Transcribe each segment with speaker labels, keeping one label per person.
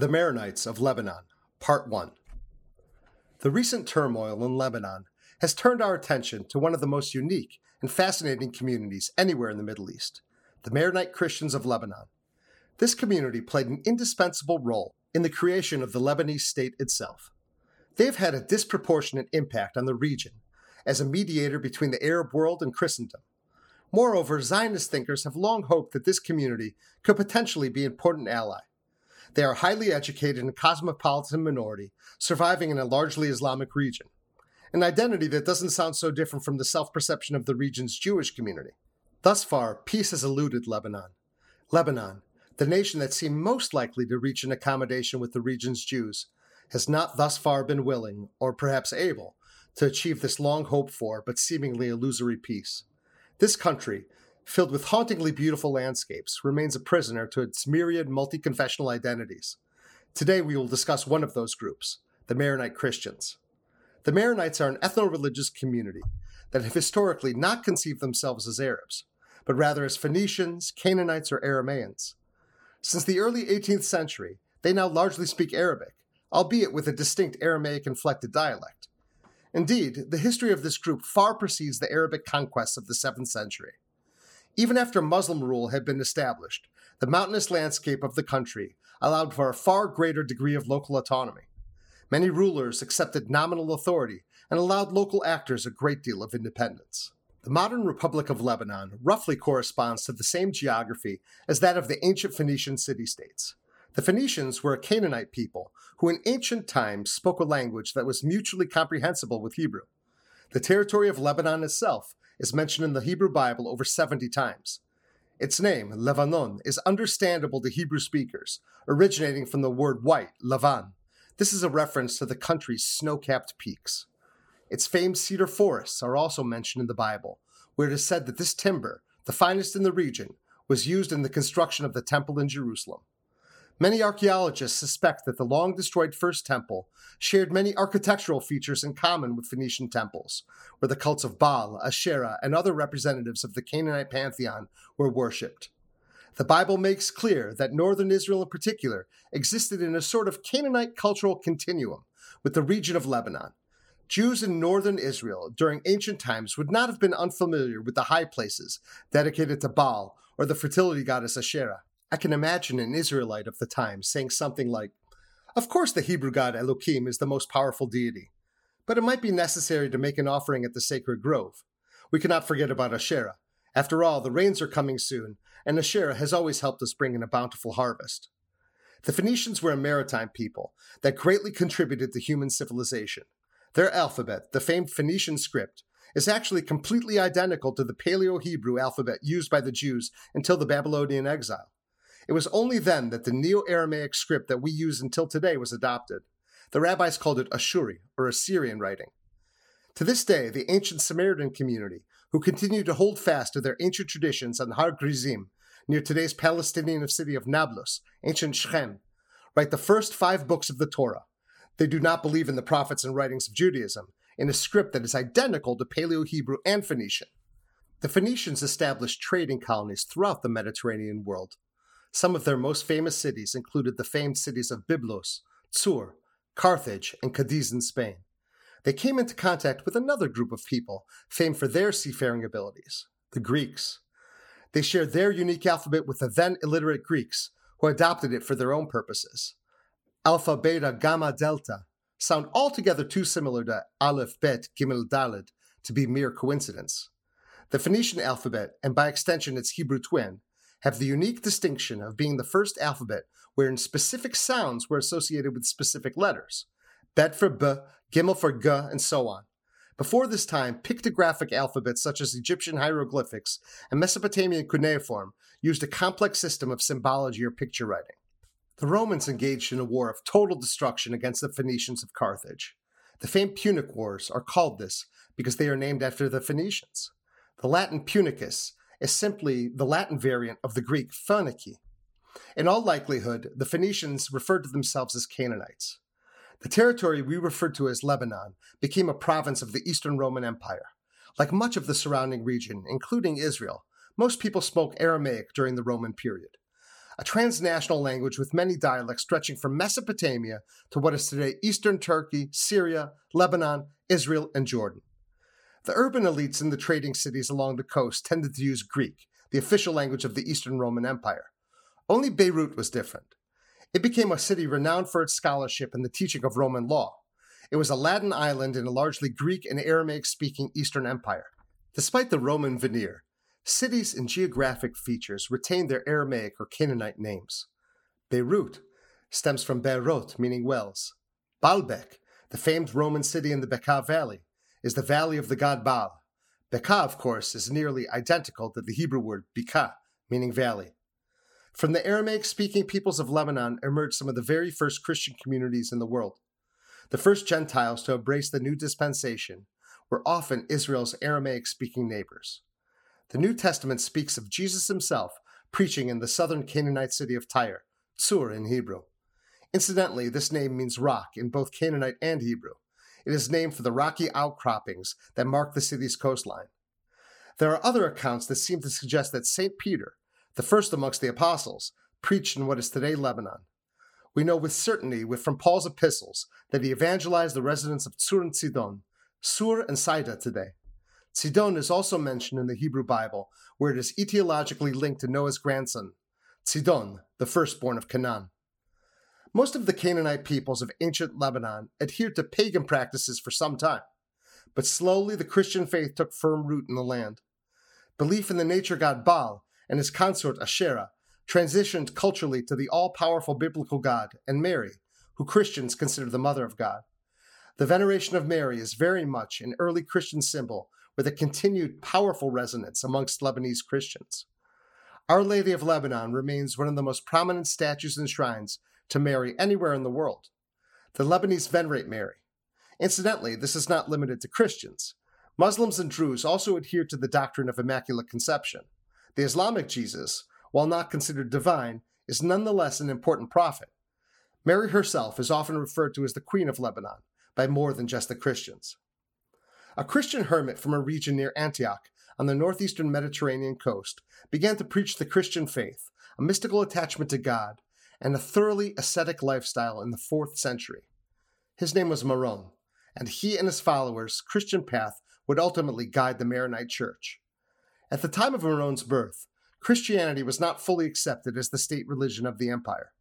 Speaker 1: The Maronites of Lebanon, Part 1. The recent turmoil in Lebanon has turned our attention to one of the most unique and fascinating communities anywhere in the Middle East the Maronite Christians of Lebanon. This community played an indispensable role in the creation of the Lebanese state itself. They have had a disproportionate impact on the region as a mediator between the Arab world and Christendom. Moreover, Zionist thinkers have long hoped that this community could potentially be an important ally. They are highly educated and cosmopolitan minority, surviving in a largely Islamic region, an identity that doesn't sound so different from the self perception of the region's Jewish community. Thus far, peace has eluded Lebanon. Lebanon, the nation that seemed most likely to reach an accommodation with the region's Jews, has not thus far been willing, or perhaps able, to achieve this long hoped for but seemingly illusory peace. This country, filled with hauntingly beautiful landscapes, remains a prisoner to its myriad multi confessional identities. Today we will discuss one of those groups, the Maronite Christians. The Maronites are an ethno religious community that have historically not conceived themselves as Arabs, but rather as Phoenicians, Canaanites, or Aramaeans. Since the early 18th century, they now largely speak Arabic, albeit with a distinct Aramaic inflected dialect. Indeed, the history of this group far precedes the Arabic conquests of the 7th century. Even after Muslim rule had been established, the mountainous landscape of the country allowed for a far greater degree of local autonomy. Many rulers accepted nominal authority and allowed local actors a great deal of independence. The modern Republic of Lebanon roughly corresponds to the same geography as that of the ancient Phoenician city states. The Phoenicians were a Canaanite people who in ancient times spoke a language that was mutually comprehensible with Hebrew. The territory of Lebanon itself is mentioned in the Hebrew Bible over 70 times. Its name, Lebanon, is understandable to Hebrew speakers, originating from the word white, Levan. This is a reference to the country's snow capped peaks. Its famed cedar forests are also mentioned in the Bible, where it is said that this timber, the finest in the region, was used in the construction of the temple in Jerusalem. Many archaeologists suspect that the long destroyed First Temple shared many architectural features in common with Phoenician temples, where the cults of Baal, Asherah, and other representatives of the Canaanite pantheon were worshipped. The Bible makes clear that northern Israel in particular existed in a sort of Canaanite cultural continuum with the region of Lebanon. Jews in northern Israel during ancient times would not have been unfamiliar with the high places dedicated to Baal or the fertility goddess Asherah. I can imagine an Israelite of the time saying something like, Of course, the Hebrew god Elohim is the most powerful deity, but it might be necessary to make an offering at the sacred grove. We cannot forget about Asherah. After all, the rains are coming soon, and Asherah has always helped us bring in a bountiful harvest. The Phoenicians were a maritime people that greatly contributed to human civilization. Their alphabet, the famed Phoenician script, is actually completely identical to the Paleo Hebrew alphabet used by the Jews until the Babylonian exile. It was only then that the Neo Aramaic script that we use until today was adopted. The rabbis called it Ashuri, or Assyrian writing. To this day, the ancient Samaritan community, who continue to hold fast to their ancient traditions on Har Gerizim, near today's Palestinian city of Nablus, ancient Shechem, write the first five books of the Torah. They do not believe in the prophets and writings of Judaism, in a script that is identical to Paleo Hebrew and Phoenician. The Phoenicians established trading colonies throughout the Mediterranean world, some of their most famous cities included the famed cities of Byblos, Tsur, Carthage, and Cadiz in Spain. They came into contact with another group of people famed for their seafaring abilities, the Greeks. They shared their unique alphabet with the then illiterate Greeks, who adopted it for their own purposes. Alpha, Beta, Gamma, Delta sound altogether too similar to Aleph, Bet, Gimel, Dalet to be mere coincidence. The Phoenician alphabet, and by extension its Hebrew twin, have the unique distinction of being the first alphabet wherein specific sounds were associated with specific letters. Bet for B, Gimel for G, and so on. Before this time, pictographic alphabets such as Egyptian hieroglyphics and Mesopotamian cuneiform used a complex system of symbology or picture writing. The Romans engaged in a war of total destruction against the Phoenicians of Carthage. The famed Punic Wars are called this because they are named after the Phoenicians. The Latin punicus is simply the Latin variant of the Greek Phoeniki. In all likelihood, the Phoenicians referred to themselves as Canaanites. The territory we refer to as Lebanon became a province of the Eastern Roman Empire. Like much of the surrounding region, including Israel, most people spoke Aramaic during the Roman period. a transnational language with many dialects stretching from Mesopotamia to what is today eastern Turkey, Syria, Lebanon, Israel, and Jordan. The urban elites in the trading cities along the coast tended to use Greek, the official language of the Eastern Roman Empire. Only Beirut was different. It became a city renowned for its scholarship and the teaching of Roman law. It was a Latin island in a largely Greek and Aramaic speaking Eastern Empire. Despite the Roman veneer, cities and geographic features retain their Aramaic or Canaanite names. Beirut stems from Beirut, meaning wells. Baalbek, the famed Roman city in the Bekaa Valley, is the valley of the god Baal. Bekaa, of course, is nearly identical to the Hebrew word Bika, meaning valley. From the Aramaic speaking peoples of Lebanon emerged some of the very first Christian communities in the world. The first Gentiles to embrace the new dispensation were often Israel's Aramaic speaking neighbors. The New Testament speaks of Jesus himself preaching in the southern Canaanite city of Tyre, Tsur in Hebrew. Incidentally, this name means rock in both Canaanite and Hebrew. It is named for the rocky outcroppings that mark the city's coastline. There are other accounts that seem to suggest that St. Peter, the first amongst the apostles, preached in what is today Lebanon. We know with certainty from Paul's epistles that he evangelized the residents of Tsur and Sidon, Sur and Sidon today. Sidon is also mentioned in the Hebrew Bible, where it is etiologically linked to Noah's grandson, Sidon, the firstborn of Canaan. Most of the Canaanite peoples of ancient Lebanon adhered to pagan practices for some time, but slowly the Christian faith took firm root in the land. Belief in the nature god Baal and his consort Asherah transitioned culturally to the all powerful biblical God and Mary, who Christians consider the mother of God. The veneration of Mary is very much an early Christian symbol with a continued powerful resonance amongst Lebanese Christians. Our Lady of Lebanon remains one of the most prominent statues and shrines to Mary anywhere in the world. The Lebanese venerate Mary. Incidentally, this is not limited to Christians. Muslims and Druze also adhere to the doctrine of Immaculate Conception. The Islamic Jesus, while not considered divine, is nonetheless an important prophet. Mary herself is often referred to as the Queen of Lebanon by more than just the Christians. A Christian hermit from a region near Antioch on the northeastern Mediterranean coast began to preach the Christian faith, a mystical attachment to God, and a thoroughly ascetic lifestyle in the fourth century. His name was Maron, and he and his followers' Christian path would ultimately guide the Maronite Church. At the time of Maron's birth, Christianity was not fully accepted as the state religion of the empire.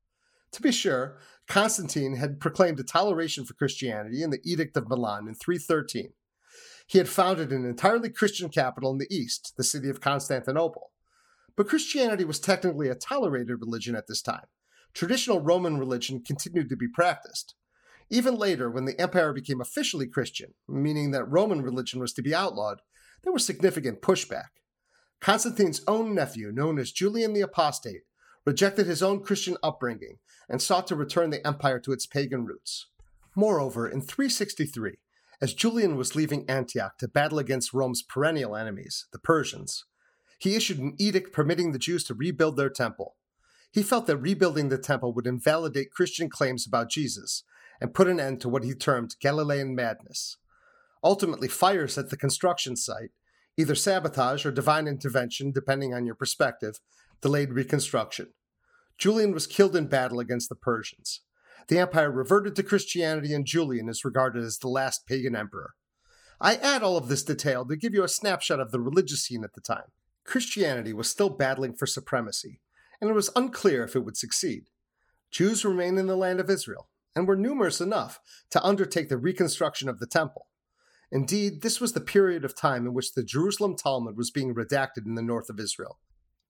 Speaker 1: To be sure, Constantine had proclaimed a toleration for Christianity in the Edict of Milan in 313. He had founded an entirely Christian capital in the east, the city of Constantinople. But Christianity was technically a tolerated religion at this time. Traditional Roman religion continued to be practiced. Even later, when the empire became officially Christian, meaning that Roman religion was to be outlawed, there was significant pushback. Constantine's own nephew, known as Julian the Apostate, rejected his own Christian upbringing and sought to return the empire to its pagan roots. Moreover, in 363, as Julian was leaving Antioch to battle against Rome's perennial enemies, the Persians, he issued an edict permitting the Jews to rebuild their temple. He felt that rebuilding the temple would invalidate Christian claims about Jesus and put an end to what he termed Galilean madness. Ultimately, fires at the construction site Either sabotage or divine intervention, depending on your perspective, delayed reconstruction. Julian was killed in battle against the Persians. The empire reverted to Christianity, and Julian is regarded as the last pagan emperor. I add all of this detail to give you a snapshot of the religious scene at the time. Christianity was still battling for supremacy, and it was unclear if it would succeed. Jews remained in the land of Israel and were numerous enough to undertake the reconstruction of the temple. Indeed, this was the period of time in which the Jerusalem Talmud was being redacted in the north of Israel.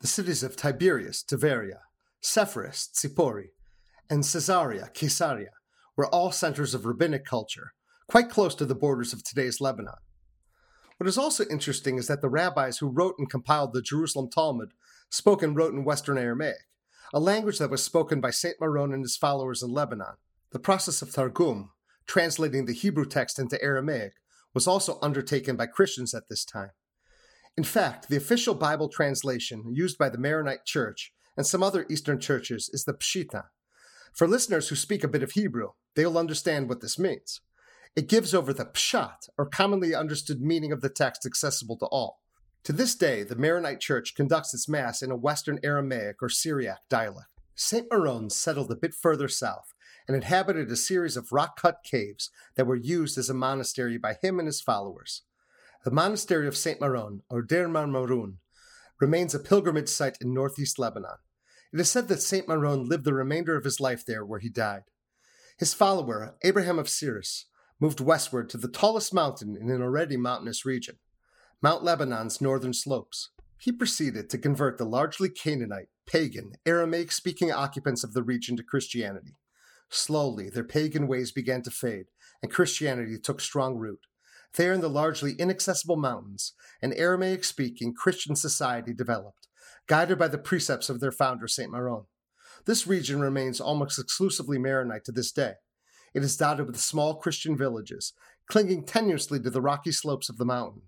Speaker 1: The cities of Tiberias, Tiberia, Sepphoris, Tzipori, and Caesarea, Caesarea, were all centers of rabbinic culture, quite close to the borders of today's Lebanon. What is also interesting is that the rabbis who wrote and compiled the Jerusalem Talmud spoke and wrote in Western Aramaic, a language that was spoken by St. Maron and his followers in Lebanon. The process of Targum, translating the Hebrew text into Aramaic, was also undertaken by Christians at this time. In fact, the official Bible translation used by the Maronite Church and some other Eastern churches is the Peshitta. For listeners who speak a bit of Hebrew, they'll understand what this means. It gives over the pshat, or commonly understood meaning of the text accessible to all. To this day, the Maronite Church conducts its Mass in a Western Aramaic or Syriac dialect. St. Maron settled a bit further south and inhabited a series of rock cut caves that were used as a monastery by him and his followers. The monastery of St. Maron, or Der Marmaroun, remains a pilgrimage site in northeast Lebanon. It is said that St. Maron lived the remainder of his life there where he died. His follower, Abraham of Cyrus, moved westward to the tallest mountain in an already mountainous region, Mount Lebanon's northern slopes. He proceeded to convert the largely Canaanite, pagan, Aramaic speaking occupants of the region to Christianity. Slowly, their pagan ways began to fade, and Christianity took strong root. There in the largely inaccessible mountains, an Aramaic speaking Christian society developed, guided by the precepts of their founder, St. Maron. This region remains almost exclusively Maronite to this day. It is dotted with small Christian villages, clinging tenuously to the rocky slopes of the mountain.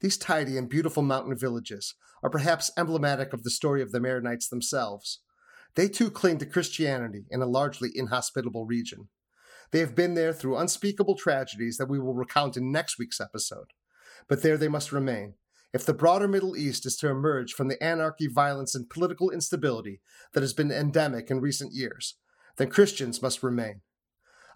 Speaker 1: These tidy and beautiful mountain villages are perhaps emblematic of the story of the Maronites themselves. They too cling to Christianity in a largely inhospitable region. They have been there through unspeakable tragedies that we will recount in next week's episode. But there they must remain. If the broader Middle East is to emerge from the anarchy, violence, and political instability that has been endemic in recent years, then Christians must remain.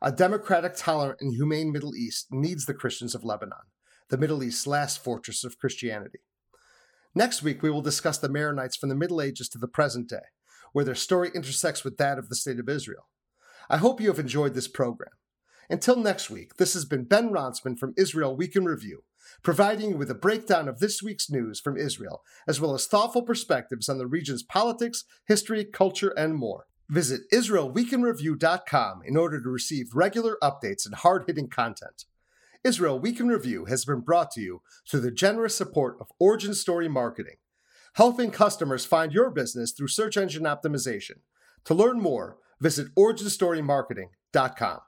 Speaker 1: A democratic, tolerant, and humane Middle East needs the Christians of Lebanon the Middle East's last fortress of Christianity. Next week, we will discuss the Maronites from the Middle Ages to the present day, where their story intersects with that of the State of Israel. I hope you have enjoyed this program. Until next week, this has been Ben Ronsman from Israel Week in Review, providing you with a breakdown of this week's news from Israel, as well as thoughtful perspectives on the region's politics, history, culture, and more. Visit IsraelWeekinReview.com in order to receive regular updates and hard hitting content. Israel Week in Review has been brought to you through the generous support of Origin Story Marketing, helping customers find your business through search engine optimization. To learn more, visit originstorymarketing.com.